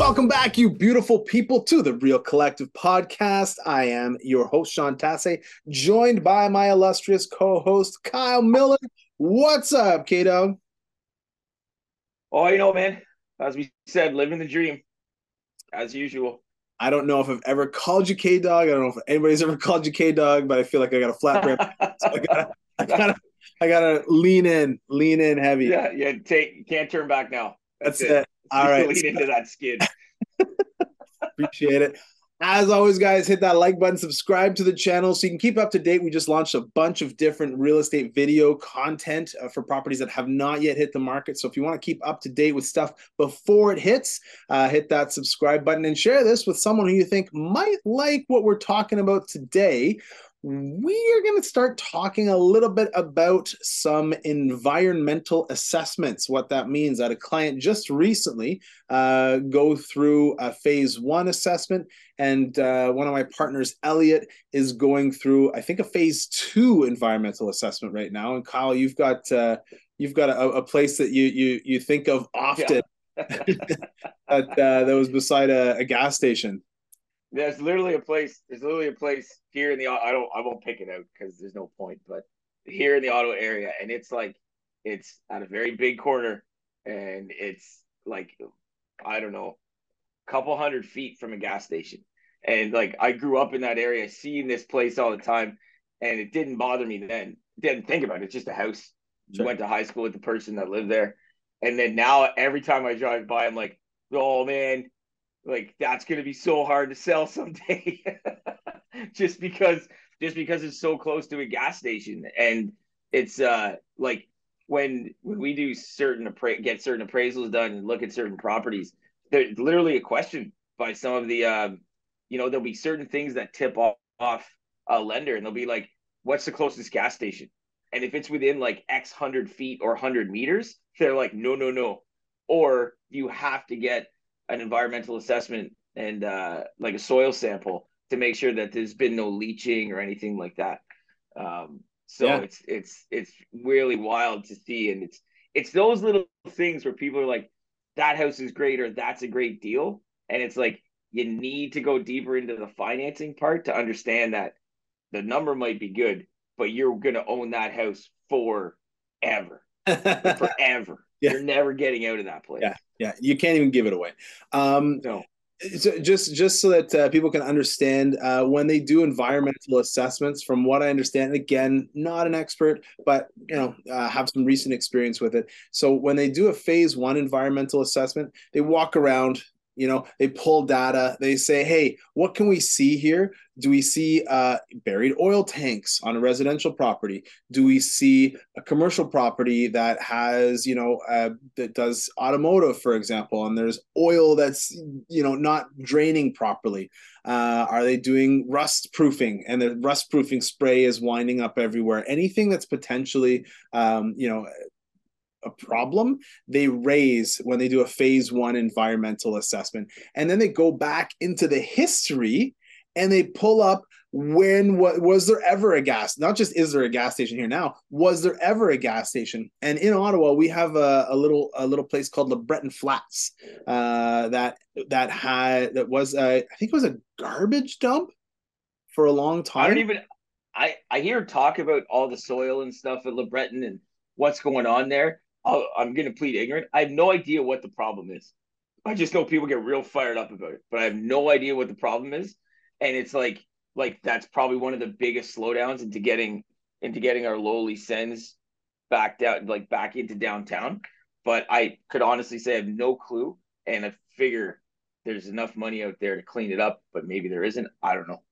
Welcome back, you beautiful people, to the Real Collective podcast. I am your host, Sean Tasse, joined by my illustrious co host, Kyle Miller. What's up, K Dog? Oh, you know, man, as we said, living the dream as usual. I don't know if I've ever called you K Dog. I don't know if anybody's ever called you K Dog, but I feel like I got a flat grip. so I gotta, I gotta, I gotta lean in, lean in heavy. Yeah, yeah. Take, you can't turn back now. That's, That's it. it. All right, lean into that skid. Appreciate it. As always, guys, hit that like button, subscribe to the channel so you can keep up to date. We just launched a bunch of different real estate video content uh, for properties that have not yet hit the market. So if you want to keep up to date with stuff before it hits, uh, hit that subscribe button and share this with someone who you think might like what we're talking about today we are going to start talking a little bit about some environmental assessments, what that means. I had a client just recently uh, go through a phase one assessment, and uh, one of my partners, Elliot, is going through, I think, a phase two environmental assessment right now. And Kyle, you've got uh, you've got a, a, place that you you you think of often yeah. that uh, that was beside a, a gas station. There's literally a place. There's literally a place here in the. I don't. I won't pick it out because there's no point. But here in the Ottawa area, and it's like it's at a very big corner, and it's like I don't know, a couple hundred feet from a gas station. And like I grew up in that area, seeing this place all the time, and it didn't bother me then. Didn't think about it. It's just a house. Sure. Went to high school with the person that lived there, and then now every time I drive by, I'm like, oh man, like that's gonna be so hard to sell someday. Just because just because it's so close to a gas station. And it's uh like when when we do certain appra- get certain appraisals done and look at certain properties there's literally a question by some of the um you know there'll be certain things that tip off, off a lender and they'll be like what's the closest gas station? And if it's within like x hundred feet or 100 meters they're like no no no. Or you have to get an environmental assessment and uh, like a soil sample to make sure that there's been no leaching or anything like that. Um, so yeah. it's it's it's really wild to see, and it's it's those little things where people are like, that house is great or that's a great deal, and it's like you need to go deeper into the financing part to understand that the number might be good, but you're gonna own that house forever, forever. Yeah. You're never getting out of that place. Yeah, yeah. You can't even give it away. Um, no. So just just so that uh, people can understand uh, when they do environmental assessments from what i understand again not an expert but you know uh, have some recent experience with it so when they do a phase one environmental assessment they walk around you know they pull data they say hey what can we see here? Do we see uh, buried oil tanks on a residential property? Do we see a commercial property that has you know uh, that does automotive for example and there's oil that's you know not draining properly? Uh, are they doing rust proofing? And the rust proofing spray is winding up everywhere. Anything that's potentially um, you know a problem they raise when they do a phase one environmental assessment. And then they go back into the history and they pull up when what was there ever a gas not just is there a gas station here now was there ever a gas station? And in ottawa we have a, a little a little place called lebreton flats uh, that that had that was a, i think it was a garbage dump for a long time i don't even i i hear talk about all the soil and stuff at lebreton and what's going on there i am going to plead ignorant. I have no idea what the problem is. I just know people get real fired up about it, but I have no idea what the problem is. And it's like, like that's probably one of the biggest slowdowns into getting into getting our lowly Sens back down, like back into downtown. But I could honestly say I have no clue, and I figure there's enough money out there to clean it up, but maybe there isn't. I don't know.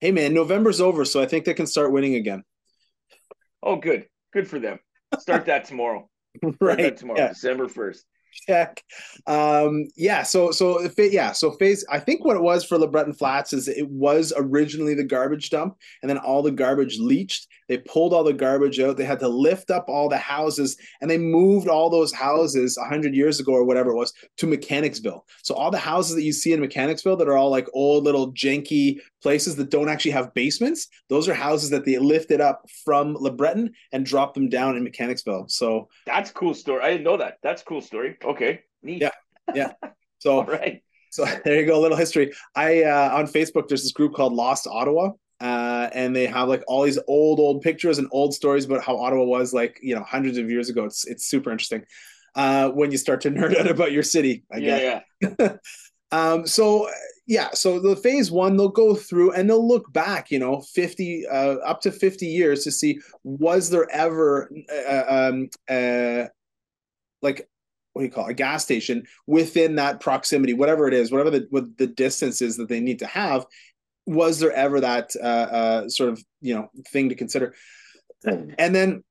Hey man, November's over, so I think they can start winning again. Oh, good, good for them. Start that tomorrow. right tomorrow, yeah. December first. Check. Um, yeah. So so if it, yeah. So phase. I think what it was for LeBreton Flats is it was originally the garbage dump, and then all the garbage leached. They pulled all the garbage out. They had to lift up all the houses, and they moved all those houses hundred years ago or whatever it was to Mechanicsville. So all the houses that you see in Mechanicsville that are all like old little janky places that don't actually have basements, those are houses that they lifted up from LeBreton and dropped them down in Mechanicsville. So that's cool story. I didn't know that. That's cool story. Okay. Neat. Yeah. Yeah. So right. So there you go, a little history. I uh, on Facebook, there's this group called Lost Ottawa, uh, and they have like all these old, old pictures and old stories about how Ottawa was like you know hundreds of years ago. It's it's super interesting uh, when you start to nerd out about your city. I yeah, guess. Yeah. um, so yeah, so the phase one, they'll go through and they'll look back, you know, 50, uh, up to 50 years to see was there ever, uh, um, uh, like, what do you call it, a gas station within that proximity, whatever it is, whatever the, what the distance is that they need to have. Was there ever that uh, uh, sort of, you know, thing to consider? And then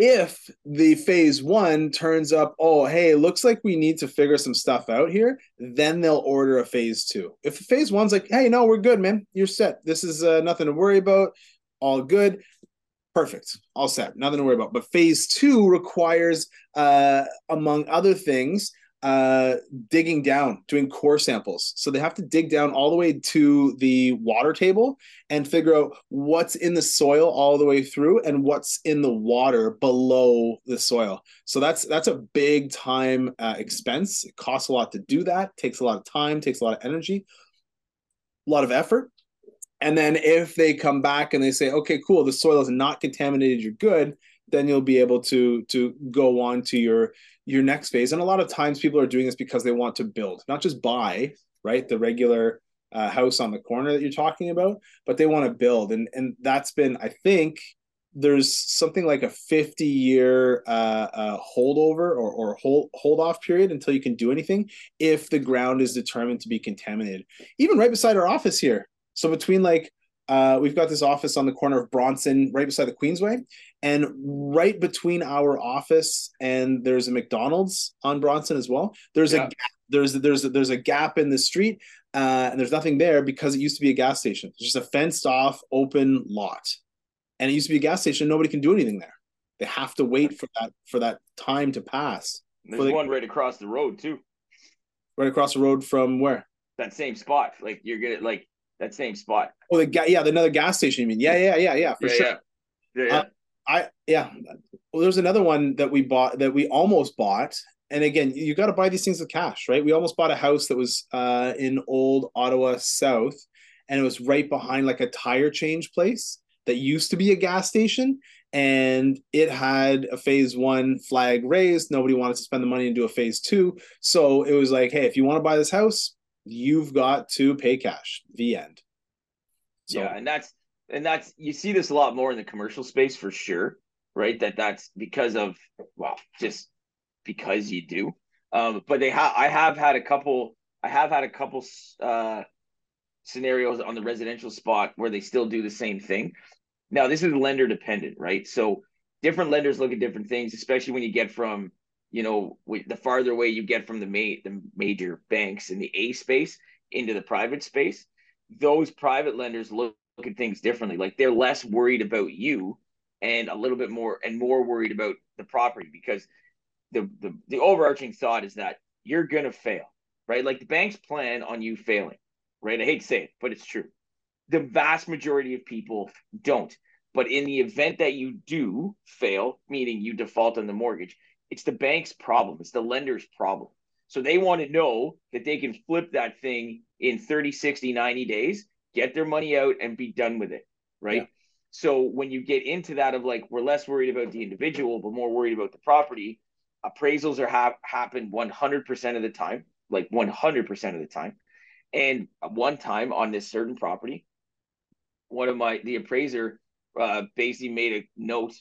if the phase one turns up, oh, hey, looks like we need to figure some stuff out here, then they'll order a phase two. If phase one's like, hey, no, we're good, man, you're set. This is uh, nothing to worry about, all good, perfect, all set, nothing to worry about. But phase two requires, uh, among other things, uh, digging down, doing core samples. So they have to dig down all the way to the water table and figure out what's in the soil all the way through and what's in the water below the soil. So that's that's a big time uh, expense. It costs a lot to do that. Takes a lot of time. Takes a lot of energy. A lot of effort. And then if they come back and they say, okay, cool, the soil is not contaminated, you're good, then you'll be able to to go on to your your next phase. And a lot of times people are doing this because they want to build, not just buy, right? The regular uh, house on the corner that you're talking about, but they want to build. And, and that's been, I think, there's something like a 50 year uh, uh, holdover or, or hold, hold off period until you can do anything if the ground is determined to be contaminated. Even right beside our office here. So between like uh, we've got this office on the corner of Bronson, right beside the Queensway, and right between our office and there's a McDonald's on Bronson as well. There's yeah. a there's there's a, there's a gap in the street, uh, and there's nothing there because it used to be a gas station. It's just a fenced off open lot, and it used to be a gas station. Nobody can do anything there. They have to wait for that for that time to pass. There's they, one right across the road too. Right across the road from where? That same spot. Like you're gonna like that same spot. Oh, the ga- yeah, the another gas station. You mean? Yeah, yeah, yeah, yeah, for yeah, sure. Yeah, yeah. yeah. Uh, I yeah. Well, there's another one that we bought that we almost bought, and again, you got to buy these things with cash, right? We almost bought a house that was uh, in Old Ottawa South, and it was right behind like a tire change place that used to be a gas station, and it had a phase one flag raised. Nobody wanted to spend the money and do a phase two, so it was like, hey, if you want to buy this house, you've got to pay cash. The end. So, yeah, and that's and that's you see this a lot more in the commercial space for sure, right? That that's because of well, just because you do. Um, but they have I have had a couple I have had a couple uh scenarios on the residential spot where they still do the same thing. Now this is lender dependent, right? So different lenders look at different things, especially when you get from you know, the farther away you get from the ma- the major banks in the A space into the private space, those private lenders look, look at things differently. Like they're less worried about you and a little bit more and more worried about the property because the the, the overarching thought is that you're gonna fail, right? Like the banks plan on you failing, right? I hate to say it, but it's true. The vast majority of people don't. But in the event that you do fail, meaning you default on the mortgage, it's the bank's problem. It's the lender's problem. So they want to know that they can flip that thing in 30, 60, 90 days, get their money out and be done with it. Right. Yeah. So when you get into that of like, we're less worried about the individual, but more worried about the property, appraisals are ha- happen 100% of the time, like 100% of the time. And one time on this certain property, one of my, the appraiser uh, basically made a note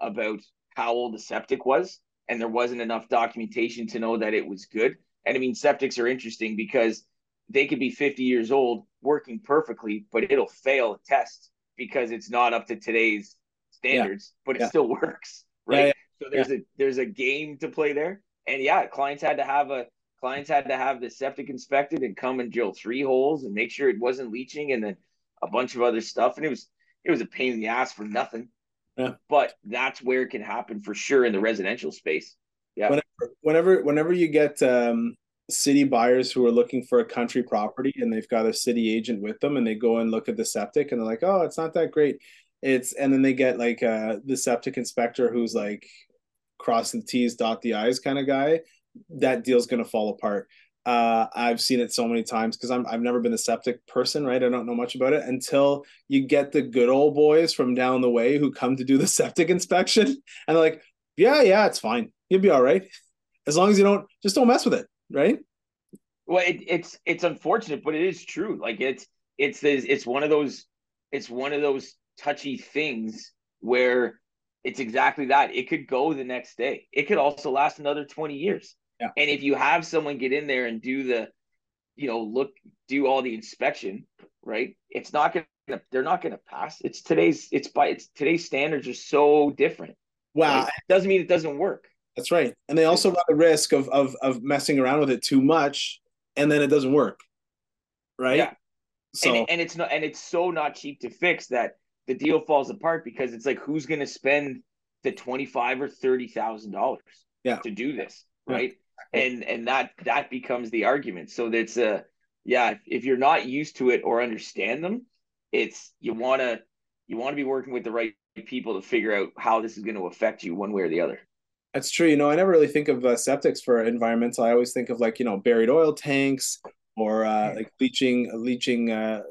about how old the septic was and there wasn't enough documentation to know that it was good. And I mean, septics are interesting because they could be 50 years old working perfectly, but it'll fail a test because it's not up to today's standards, yeah. but it yeah. still works, right? Yeah, so there's a there's a game to play there. And yeah, clients had to have a clients had to have the septic inspected and come and drill three holes and make sure it wasn't leaching and then a bunch of other stuff. And it was it was a pain in the ass for nothing. Yeah. But that's where it can happen for sure in the residential space. Yeah. Whenever whenever, whenever you get um, city buyers who are looking for a country property and they've got a city agent with them and they go and look at the septic and they're like, oh, it's not that great. It's and then they get like uh, the septic inspector who's like cross the T's, dot the I's kind of guy. That deal's gonna fall apart. Uh, I've seen it so many times because I'm I've never been a septic person, right? I don't know much about it until you get the good old boys from down the way who come to do the septic inspection, and they're like, "Yeah, yeah, it's fine. You'll be all right, as long as you don't just don't mess with it, right?" Well, it, it's it's unfortunate, but it is true. Like it's it's this it's one of those it's one of those touchy things where it's exactly that. It could go the next day. It could also last another 20 years. Yeah. And if you have someone get in there and do the, you know, look, do all the inspection, right? It's not gonna they're not gonna pass. It's today's it's by it's today's standards are so different. Wow. Right? Doesn't mean it doesn't work. That's right. And they also run the risk of of of messing around with it too much and then it doesn't work. Right? Yeah. So and, and it's not and it's so not cheap to fix that the deal falls apart because it's like who's going to spend the twenty five or thirty thousand dollars Yeah. to do this, Yeah. And and that that becomes the argument. So that's a yeah. If, if you're not used to it or understand them, it's you want to you want to be working with the right people to figure out how this is going to affect you one way or the other. That's true. You know, I never really think of uh, septics for environmental. I always think of like you know buried oil tanks or uh, like leaching leaching uh,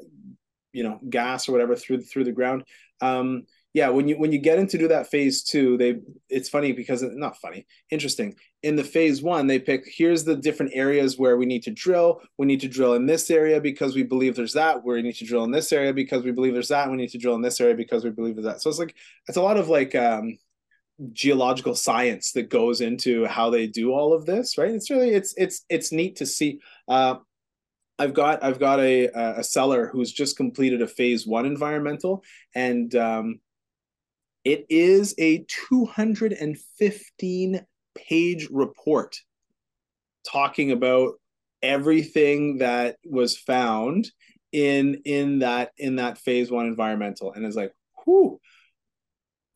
you know gas or whatever through through the ground. Um, yeah, when you when you get into do that phase two, they it's funny because not funny, interesting. In the phase one, they pick here's the different areas where we need to drill. We need to drill in this area because we believe there's that. We need to drill in this area because we believe there's that. We need to drill in this area because we believe there's that. So it's like it's a lot of like um, geological science that goes into how they do all of this, right? It's really it's it's it's neat to see. Uh, I've got I've got a a seller who's just completed a phase one environmental, and um, it is a 215 page report talking about everything that was found in in that in that phase one environmental, and it's like, who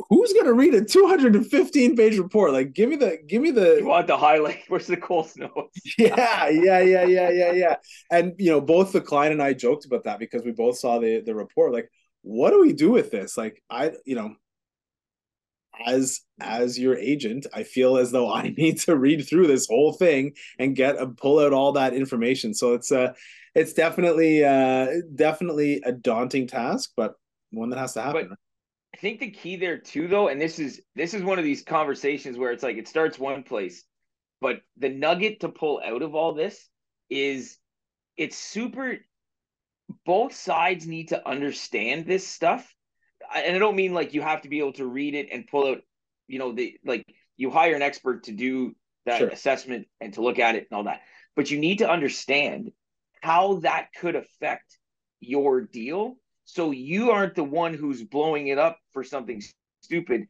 who's gonna read a 215 page report? Like, give me the give me the You want the highlight? Where's the Coles Notes? yeah, yeah, yeah, yeah, yeah, yeah. And you know, both the client and I joked about that because we both saw the the report. Like, what do we do with this? Like, I, you know, as as your agent, I feel as though I need to read through this whole thing and get a pull out all that information. So it's uh it's definitely uh definitely a daunting task, but one that has to happen. But- I think the key there too, though, and this is this is one of these conversations where it's like it starts one place, but the nugget to pull out of all this is it's super. Both sides need to understand this stuff, and I don't mean like you have to be able to read it and pull out, you know, the like you hire an expert to do that Sure. assessment and to look at it and all that, but you need to understand how that could affect your deal so you aren't the one who's blowing it up for something stupid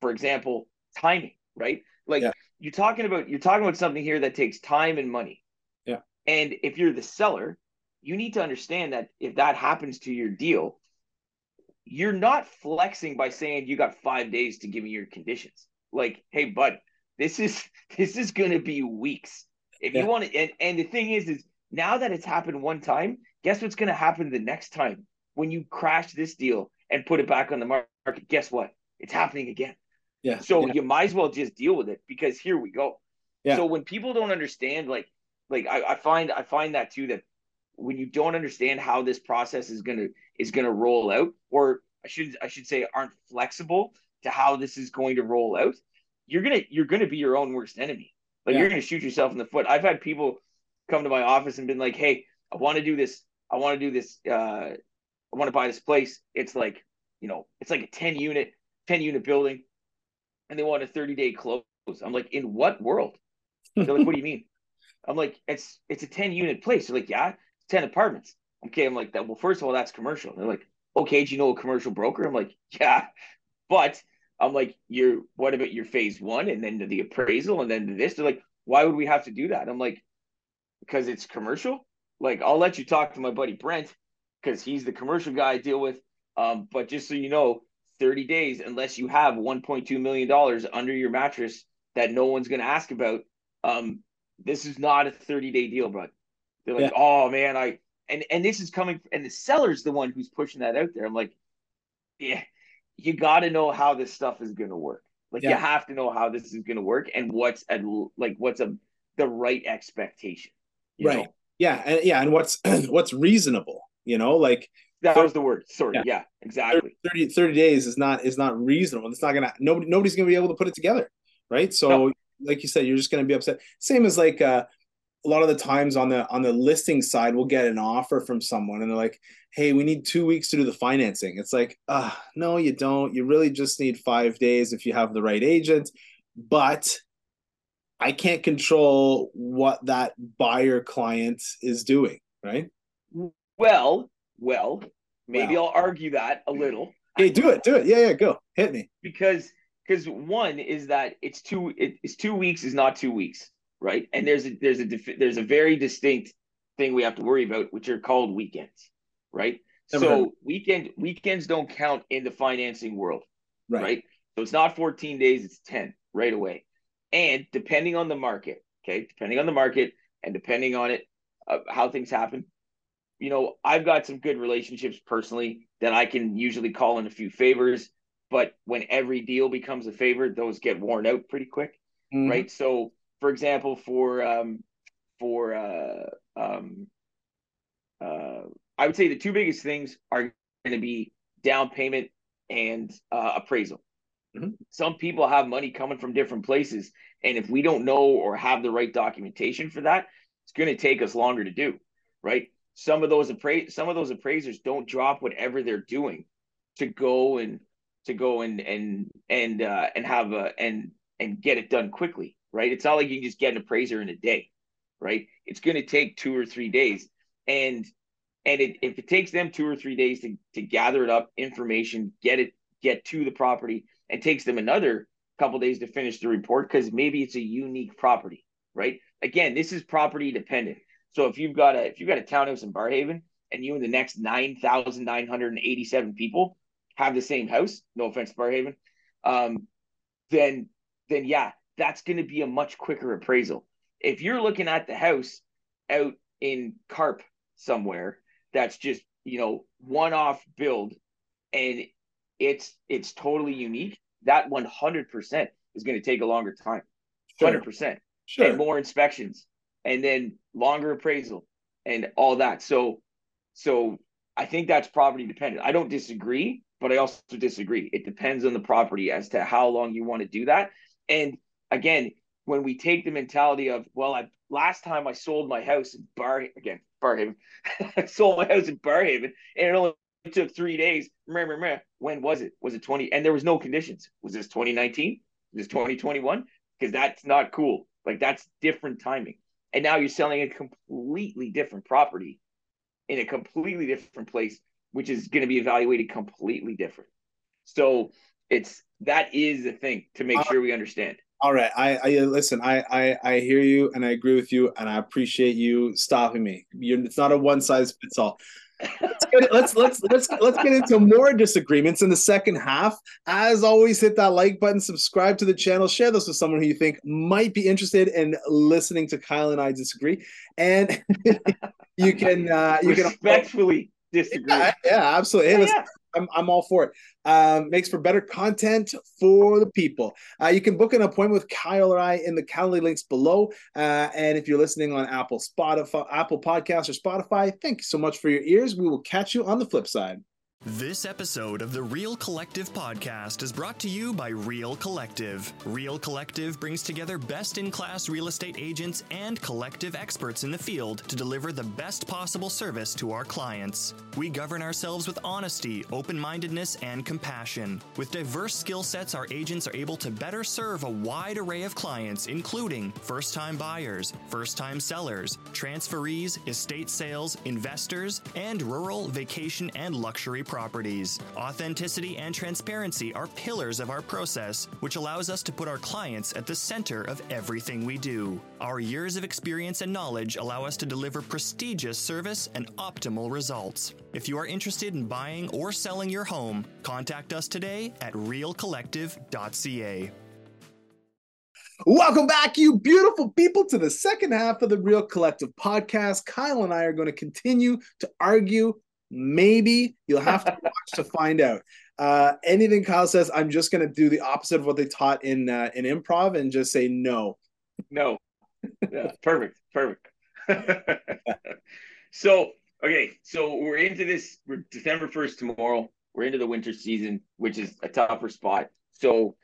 for example timing right like Yeah. you're talking about you're talking about something here that takes time and money Yeah. and if you're the seller you need to understand that if that happens to your deal you're not flexing by saying you got 5 days to give me your conditions like hey bud this is this is going to be weeks if Yeah. you want to and, and the thing is is now that it's happened one time guess what's going to happen the next time when you crash this deal and put it back on the market guess what it's happening again Yeah. so yeah, you might as well just deal with it because here we go Yeah. so when people don't understand like like I, I find i find that too that when you don't understand how this process is gonna is gonna roll out or i should i should say aren't flexible to how this is going to roll out you're gonna you're gonna be your own worst enemy like Yeah. you're gonna shoot yourself in the foot i've had people come to my office and been like hey i want to do this i want to do this uh I want to buy this place. It's like, you know, it's like a 10 unit, 10 unit building, and they want a 30 day close. I'm like, in what world? They're like, what do you mean? I'm like, it's it's a 10 unit place. They're like, yeah, 10 apartments. Okay, I'm like that. Well, first of all, that's commercial. They're like, okay, do you know a commercial broker? I'm like, yeah, but I'm like, you're what about your phase one and then the appraisal and then this? They're like, why would we have to do that? I'm like, because it's commercial. Like, I'll let you talk to my buddy Brent because he's the commercial guy I deal with. Um, but just so you know, 30 days, unless you have 1.2 million dollars under your mattress that no one's going to ask about, um, this is not a 30 day deal, bud. They're like, Yeah. oh man, I and and this is coming, and the seller's the one who's pushing that out there. I'm like, yeah, you got to know how this stuff is going to work. Like you have to know how this is going to work and what's a, like what's a the right expectation. right know? yeah and yeah and what's what's reasonable you know like that was the word sorry yeah, yeah exactly 30, 30 days is not is not reasonable it's not gonna nobody nobody's gonna be able to put it together right so no. like you said you're just gonna be upset same as like uh a lot of the times on the on the listing side we'll get an offer from someone and they're like hey we need two weeks to do the financing. It's like uh no you don't. You really just need five days if you have the right agent. But i can't control what that buyer client is doing right? Well well maybe well. i'll argue that a little. Hey do it do it. Yeah yeah go. Hit me. Because because one is that it's two it's two weeks is not two weeks right? And there's a there's a there's a very distinct thing we have to worry about, which are called weekends, right? Never so heard. weekend weekends don't count in the financing world, right. right? So it's not 14 days, it's 10 right away. And depending on the market, okay, depending on the market and depending on it, uh, how things happen, you know, I've got some good relationships personally that I can usually call in a few favors. But when every deal becomes a favor, those get worn out pretty quick, mm-hmm. right? So for example, for um, for uh, um, uh, I would say the two biggest things are going to be down payment and uh, appraisal. Mm-hmm. Some people have money coming from different places, and if we don't know or have the right documentation for that, it's going to take us longer to do. Right? Some of those appra- some of those appraisers don't drop whatever they're doing to go and to go and and and uh, and have a and and get it done quickly right? It's not like you can just get an appraiser in a day, right? It's going to take two or three days. And and it, if it takes them two or three days to, to gather it up, information, get it, get to the property, and takes them another couple days to finish the report because maybe it's a unique property, right? Again, this is property dependent. So if you've got a if you've got a townhouse in Barrhaven and you and the next nine thousand nine hundred and eighty seven people have the same house, no offense to Barrhaven, um, then then yeah, that's going to be a much quicker appraisal. If you're looking at the house out in Carp somewhere, that's just you know one off build, and it's it's totally unique. That 100 percent is going to take a longer time, 100 percent, sure. and more inspections, and then longer appraisal, and all that. So, so I think that's property dependent. I don't disagree, but I also disagree. It depends on the property as to how long you want to do that, and again, when we take the mentality of, well, I last time I sold my house in Bar again, Barrhaven, I sold my house in Barrhaven, and it only took three days. When was it? Was it 20? And there was no conditions. Was this 2019? Was this 2021? Because that's not cool. Like that's different timing. And now you're selling a completely different property in a completely different place, which is going to be evaluated completely different. So it's that is the thing to make uh, sure we understand all right i i listen I, I i hear you and i agree with you and i appreciate you stopping me You're, it's not a one size fits all let's, get, let's let's let's let's get into more disagreements in the second half. As always, hit that like button, subscribe to the channel, share this with someone who you think might be interested in listening to Kyle and I disagree, and you can uh, you can respectfully disagree. Yeah, yeah absolutely. Hey, listen, yeah. I'm, I'm all for it. Um, makes for better content for the people. Uh, you can book an appointment with Kyle or I in the Calendly links below. Uh, and if you're listening on Apple, Spotify, Apple Podcasts, or Spotify, thank you so much for your ears. We will catch you on the flip side. This episode of the Real Collective podcast is brought to you by Real Collective. Real Collective brings together best in class real estate agents and collective experts in the field to deliver the best possible service to our clients. We govern ourselves with honesty, open mindedness, and compassion. With diverse skill sets, our agents are able to better serve a wide array of clients, including first time buyers, first time sellers, transferees, estate sales, investors, and rural, vacation, and luxury properties. Authenticity and transparency are pillars of our process, which allows us to put our clients at the center of everything we do. Our years of experience and knowledge allow us to deliver prestigious service and optimal results. If you are interested in buying or selling your home, contact us today at realcollective.ca. Welcome back, you beautiful people, to the second half of the Real Collective podcast. Kyle and I are going to continue to argue Maybe you'll have to watch to find out. Uh, anything Kyle says, I'm just going to do the opposite of what they taught in uh, in improv and just say no. No. Yeah, perfect. Perfect. so okay, so we're into this. We're December first tomorrow. We're into the winter season, which is a tougher spot. So,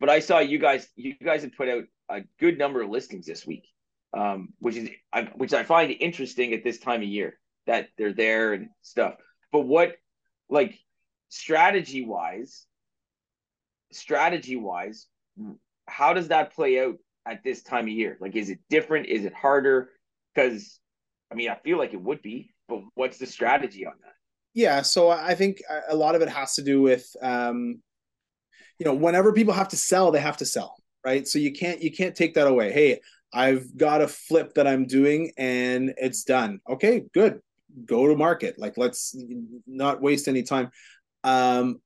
but I saw you guys. You guys have put out a good number of listings this week, um, which is which I find interesting at this time of year that they're there and stuff. But what, like, strategy wise, strategy wise, how does that play out at this time of year? Like, is it different? Is it harder? Because, I mean, I feel like it would be, but what's the strategy on that? Yeah, so I think a lot of it has to do with, um, you know, whenever people have to sell, they have to sell, right? So you can't you can't take that away. Hey, I've got a flip that I'm doing and it's done. Okay, good. Go to market. Like let's not waste any time. Um,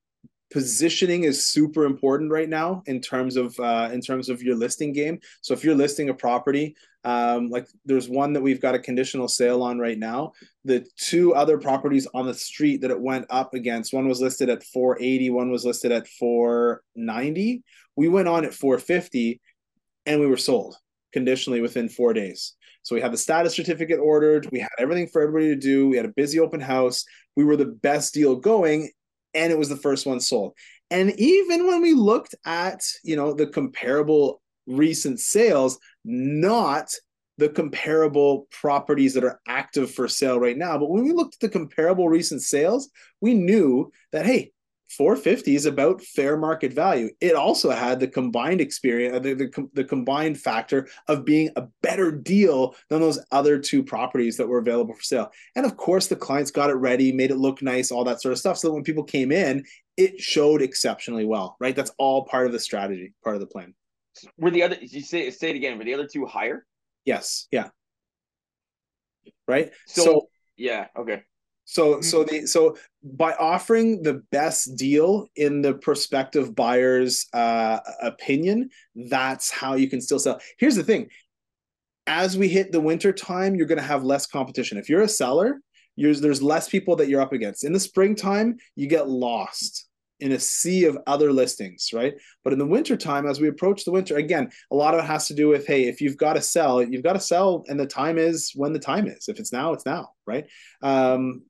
positioning is super important right now in terms of uh, in terms of your listing game. So if you're listing a property, um, like there's one that we've got a conditional sale on right now. The two other properties on the street that it went up against, one was listed at 480, one was listed at 490. We went on at 450 and we were sold conditionally within four days. So we had the status certificate ordered. We had everything for everybody to do. We had a busy open house. We were the best deal going, and it was the first one sold. And even when we looked at, you know, the comparable recent sales, not the comparable properties that are active for sale right now. But when we looked at the comparable recent sales, we knew that, hey, 450 is about fair market value. It also had the combined experience, uh, the, the, the, combined factor of being a better deal than those other two properties that were available for sale. And of course, the clients got it ready, made it look nice, all that sort of stuff. So that when people came in, it showed exceptionally well, right? That's all part of the strategy, part of the plan. Were the other, you say, say it again, were the other two higher? Yes. Yeah. Right. so, so yeah. Okay. So mm-hmm. so the so by offering the best deal in the prospective buyer's uh, opinion, that's how you can still sell. Here's the thing: as we hit the winter time, you're going to have less competition. If you're a seller, there's less people that you're up against. In the springtime, you get lost in a sea of other listings, right? But in the wintertime, as we approach the winter, again, a lot of it has to do with hey, if you've got to sell, you've got to sell, and the time is when the time is. If it's now, it's now, right? Um,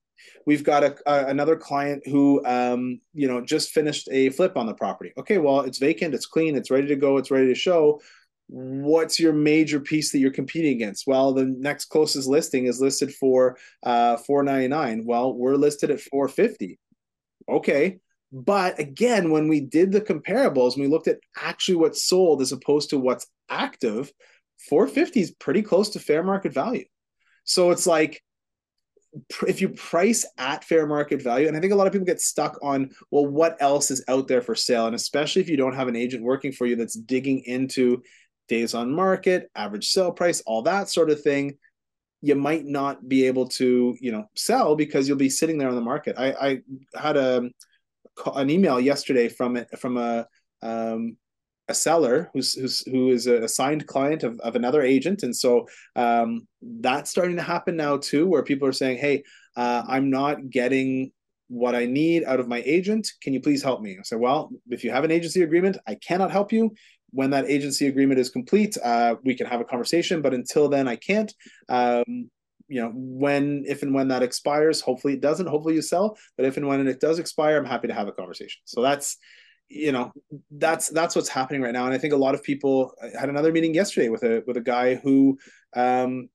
we've got a, a, another client who um, you know just finished a flip on the property. Okay well it's vacant it's clean it's ready to go it's ready to show. What's your major piece that you're competing against? Well the next closest listing is listed for uh 499 well we're listed at 450 okay but again when we did the comparables we looked at actually what's sold as opposed to what's active 450 is pretty close to fair market value. So it's like if you price at fair market value, and I think a lot of people get stuck on, well, what else is out there for sale? And especially if you don't have an agent working for you that's digging into days on market, average sale price, all that sort of thing, you might not be able to, you know, sell because you'll be sitting there on the market. I, I had a an email yesterday from it from a um, a seller who's who's who is a signed client of, of another agent. And so um, that's starting to happen now too where people are saying hey uh, i'm not getting what i need out of my agent. Can you please help me? I say well if you have an agency agreement i cannot help you. When that agency agreement is complete uh, we can have a conversation but until then i can't. Um, you know when if and when that expires hopefully it doesn't hopefully you sell but if and when it does expire i'm happy to have a conversation. So that's you know that's that's what's happening right now. And i think a lot of people I had another meeting yesterday with a with a guy who um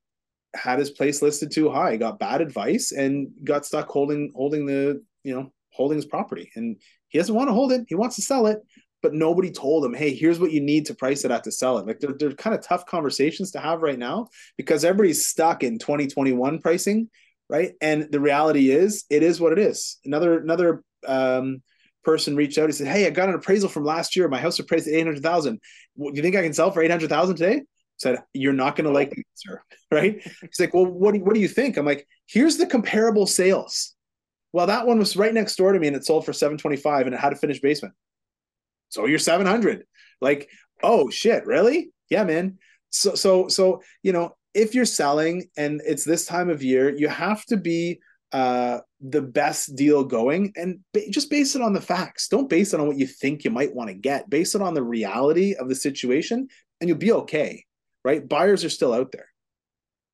had his place listed too high got bad advice and got stuck holding holding the you know holding his property. And he doesn't want to hold it. He wants to sell it but nobody told him hey here's what you need to price it at to sell it. Like they're, they're kind of tough conversations to have right now because everybody's stuck in 2021 pricing right? And the reality is it is what it is. Another another um person reached out. He said, "Hey, I got an appraisal from last year. My house appraised at eight hundred thousand. Do you think I can sell for eight hundred thousand today?" I said, "You're not going to like the answer, right?" He's like, "Well, what do you, what do you think?" I'm like, "Here's the comparable sales. Well, that one was right next door to me, and it sold for seven twenty five, and it had a finished basement. So you're seven hundred. Like, oh shit, really? Yeah, man. So so so you know." If you're selling and it's this time of year, you have to be uh, the best deal going and ba- just base it on the facts. Don't base it on what you think you might want to get. Base it on the reality of the situation and you'll be okay, right? Buyers are still out there.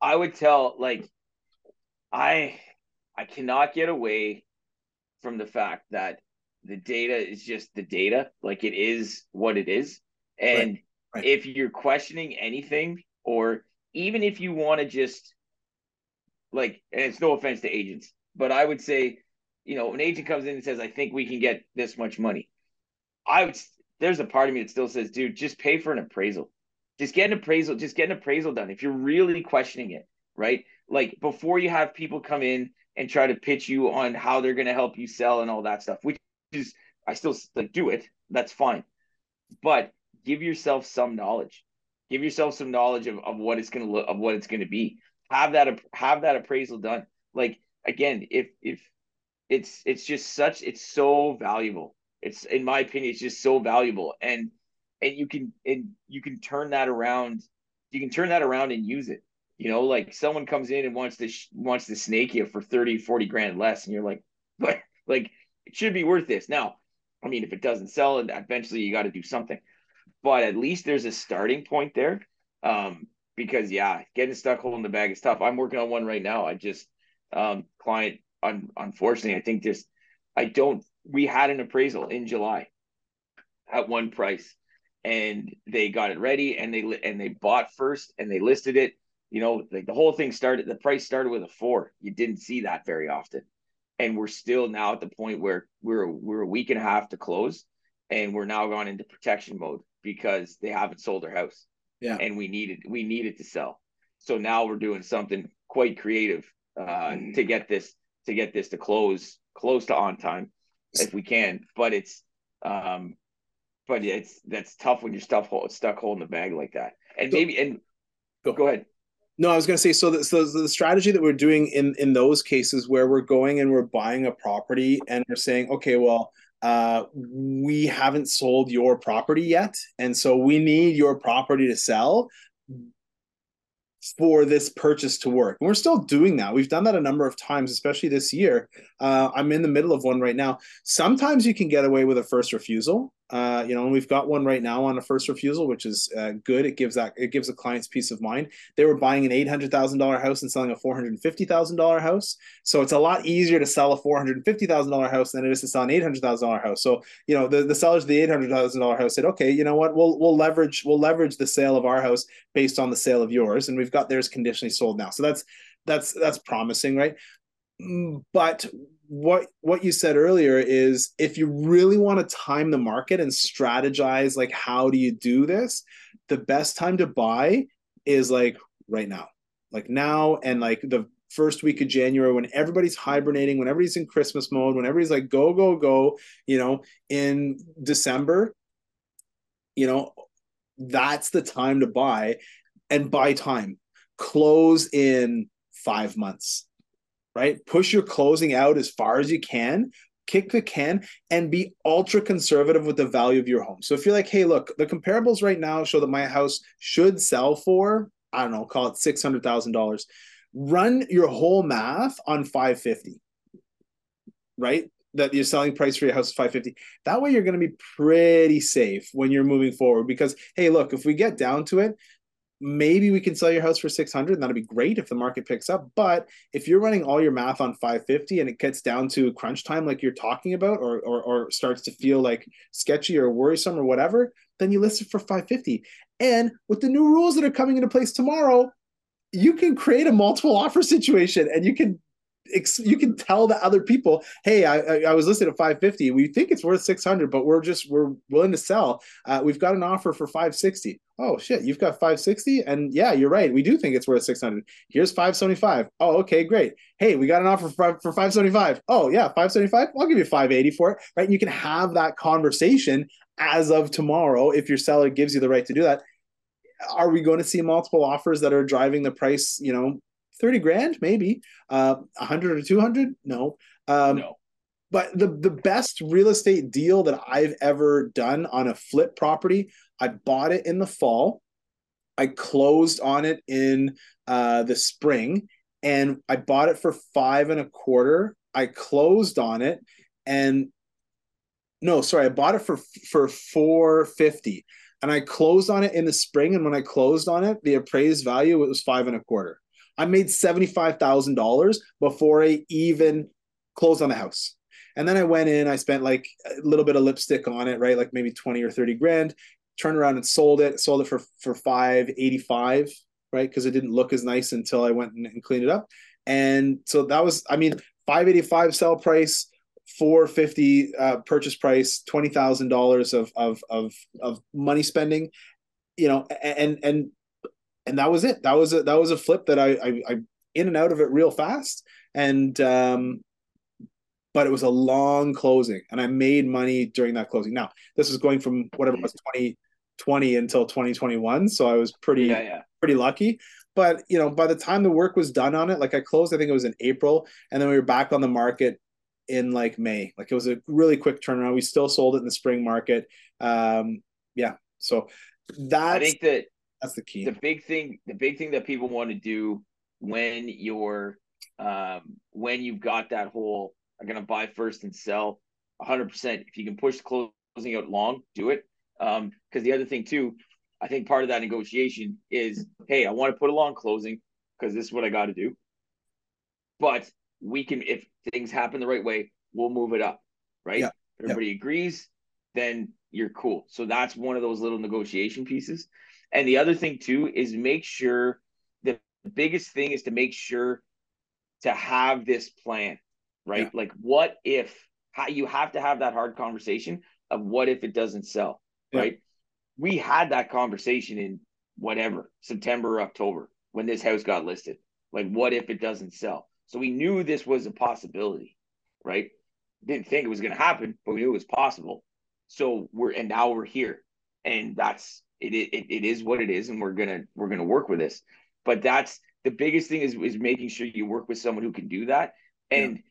I would tell like I I cannot get away from the fact that the data is just the data, like it is what it is. And right. Right. if you're questioning anything, or even if you want to just like, and it's no offense to agents, but I would say, you know, an agent comes in and says, I think we can get this much money. I would, there's a part of me that still says, dude, just pay for an appraisal. Just get an appraisal, just get an appraisal done. If you're really questioning it, right? Like before you have people come in and try to pitch you on how they're going to help you sell and all that stuff, which is, I still like do it. That's fine. But give yourself some knowledge. Give yourself some knowledge of, of what it's going to look, of what it's going to be. Have that, have that appraisal done. Like again, if, if it's, it's just such, it's so valuable. It's, in my opinion, it's just so valuable. And, and you can, and you can turn that around. You can turn that around and use it you know, like someone comes in and wants to sh- wants to snake you for 30, 40 grand less, and you're like, but like it should be worth this. Now, I mean, if it doesn't sell, and eventually you got to do something. But at least there's a starting point there. Um, because yeah, getting stuck holding the bag is tough. I'm working on one right now. I just um client un- unfortunately, I think this I don't we had an appraisal in July at one price and they got it ready and they and they bought first and they listed it you know, like the whole thing started, the price started with a four. You didn't see that very often. And we're still now at the point where we're we're a week and a half to close and we're now gone into protection mode because they haven't sold their house. Yeah. And we needed we needed to sell. So now we're doing something quite creative uh mm-hmm. to get this to get this to close close to on time if we can. But it's um but it's that's tough when you're stuck stuck holding the bag like that. And maybe and go, go ahead. No, I was going to say so. The, so the strategy that we're doing in in those cases where we're going and we're buying a property and we're saying, okay, well, uh, we haven't sold your property yet, and so we need your property to sell for this purchase to work. And we're still doing that. We've done that a number of times, especially this year. Uh, I'm in the middle of one right now. Sometimes you can get away with a first refusal. Uh, you know, and we've got one right now on a first refusal, which is uh, good. It gives that it gives the clients peace of mind. They were buying an eight hundred thousand dollar house and selling a four hundred fifty thousand dollar house, so it's a lot easier to sell a four hundred fifty thousand dollar house than it is to sell an eight hundred thousand dollar house. So you know, the, the sellers of the eight hundred thousand dollar house said, okay, you know what, we'll we'll leverage we'll leverage the sale of our house based on the sale of yours, and we've got theirs conditionally sold now. So that's that's that's promising, right? Mm, but what what you said earlier is if you really want to time the market and strategize like how do you do this the best time to buy is like right now. Like now and like the first week of january when everybody's hibernating when everybody's in christmas mode when everybody's like go go go you know in december you know that's the time to buy and buy time. Close in five months right? Push your closing out as far as you can, kick the can, and be ultra conservative with the value of your home. So if you're like, hey, look, the comparables right now show that my house should sell for, I don't know, call it six hundred thousand dollars. Run your whole math on five fifty, right? That your selling price for your house is 550. That way you're going to be pretty safe when you're moving forward because hey, look, if we get down to it, maybe we can sell your house for 600 and that'd be great if the market picks up but if you're running all your math on 550 and it gets down to crunch time like you're talking about or, or, or starts to feel like sketchy or worrisome or whatever then you list it for 550 and with the new rules that are coming into place tomorrow you can create a multiple offer situation and you can you can tell the other people, hey, I, I was listed at 550. We think it's worth 600, but we're just we're willing to sell. Uh, we've got an offer for 560. Oh shit, you've got 560, and yeah, you're right. We do think it's worth 600. Here's 575. Oh, okay, great. Hey, we got an offer for, for 575. Oh yeah, 575. I'll give you 580 for it. Right? And you can have that conversation as of tomorrow if your seller gives you the right to do that are we going to see multiple offers that are driving the price you know 30 grand, maybe. Uh, 100 or 200? No. Um, no. But the, the best real estate deal that I've ever done on a flip property, I bought it in the fall. I closed on it in uh, the spring and I bought it for five and a quarter. I closed on it and no, sorry, I bought it for for 450 and I closed on it in the spring. And when I closed on it, the appraised value it was five and a quarter. I made $75,000 before I even closed on the house. And then I went in, I spent like a little bit of lipstick on it, right? Like maybe 20 or 30 grand, turned around and sold it, sold it for, for 585, right? Because it didn't look as nice until I went and, and cleaned it up. And so that was, I mean, 585 sell price, 450 uh, purchase price, $20,000 of, of, of, of money spending, you know, and, and, and that was it. That was a, that was a flip that I, I, I in and out of it real fast. And, um, but it was a long closing and I made money during that closing. Now, this is going from whatever it was 2020 until 2021. So I was pretty, yeah, yeah. pretty lucky. But, you know, by the time the work was done on it, like I closed, I think it was in April. And then we were back on the market in like May. Like it was a really quick turnaround. We still sold it in the spring market. Um, yeah. So that I think that that's the key. The big thing, the big thing that people want to do when you're um when you've got that whole are going to buy first and sell 100%. If you can push the closing out long, do it. Because um, the other thing, too, I think part of that negotiation is hey, I want to put a long closing because this is what I got to do. But we can, if things happen the right way, we'll move it up, right? Yeah. Everybody yeah. agrees, then you're cool. So that's one of those little negotiation pieces. And the other thing, too, is make sure the biggest thing is to make sure to have this plan right? Yeah. Like, what if how you have to have that hard conversation of what if it doesn't sell, yeah. right? We had that conversation in whatever September or October when this house got listed. Like, what if it doesn't sell? So we knew this was a possibility, right? Didn't think it was going to happen, but we knew it was possible. So we're and now we're here, and that's it. It, it is what it is, and we're gonna we're gonna work with this. But that's the biggest thing is is making sure you work with someone who can do that. And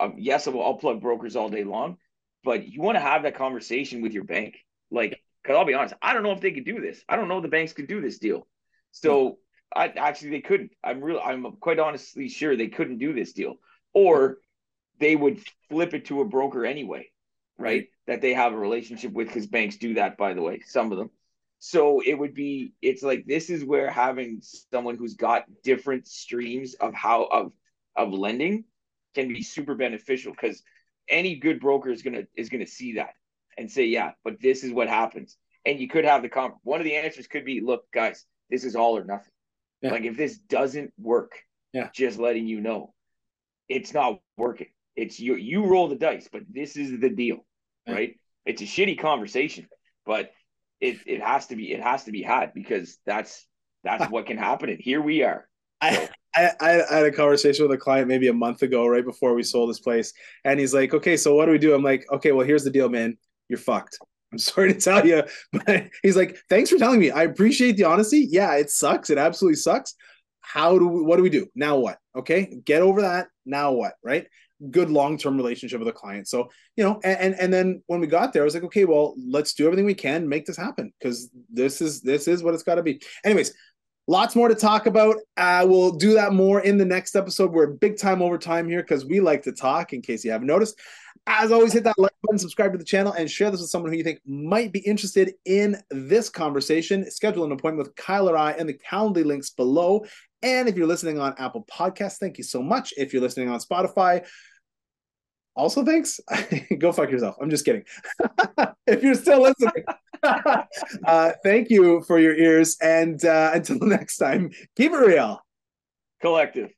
um, yes, I'll, I'll plug brokers all day long, but you want to have that conversation with your bank. Like, because I'll be honest, I don't know if they could do this. I don't know if the banks could do this deal. So hmm. I actually they couldn't. I'm real. I'm quite honestly sure they couldn't do this deal, or they would flip it to a broker anyway, right? That they have a relationship with, because banks do that, by the way, some of them. So it would be. It's like this is where having someone who's got different streams of how of of lending can be super beneficial because any good broker is gonna is gonna see that and say, yeah, but this is what happens. And you could have the comp. One of the answers could be, look, guys, this is all or nothing. Yeah. Like if this doesn't work, yeah, just letting you know, it's not working. It's you. You roll the dice, but this is the deal, yeah. right? It's a shitty conversation, but it it has to be it has to be had because that's that's what can happen. And here we are. I, I, I had a conversation with a client maybe a month ago, right before we sold this place, and he's like, "Okay, so what do we do?" I'm like, "Okay, well, here's the deal, man. You're fucked. I'm sorry to tell you, but he's like, "Thanks for telling me. I appreciate the honesty. Yeah, it sucks. It absolutely sucks. How do we? What do we do now? What? Okay, get over that. Now what? Right? Good long term relationship with a client. So you know, and, and and then when we got there, I was like, okay, well, let's do everything we can, make this happen because this is this is what it's got to be. Anyways, Lots more to talk about. Uh, we'll do that more in the next episode. We're big time over time here because we like to talk, in case you haven't noticed. As always, hit that like button, subscribe to the channel, and share this with someone who you think might be interested in this conversation. Schedule an appointment with Kyle or I and the Calendly links below. And if you're listening on Apple Podcasts, thank you so much. If you're listening on Spotify, also thanks. Go fuck yourself. I'm just kidding. if you're still listening, uh, thank you for your ears. And uh, until next time, keep it real. Collective.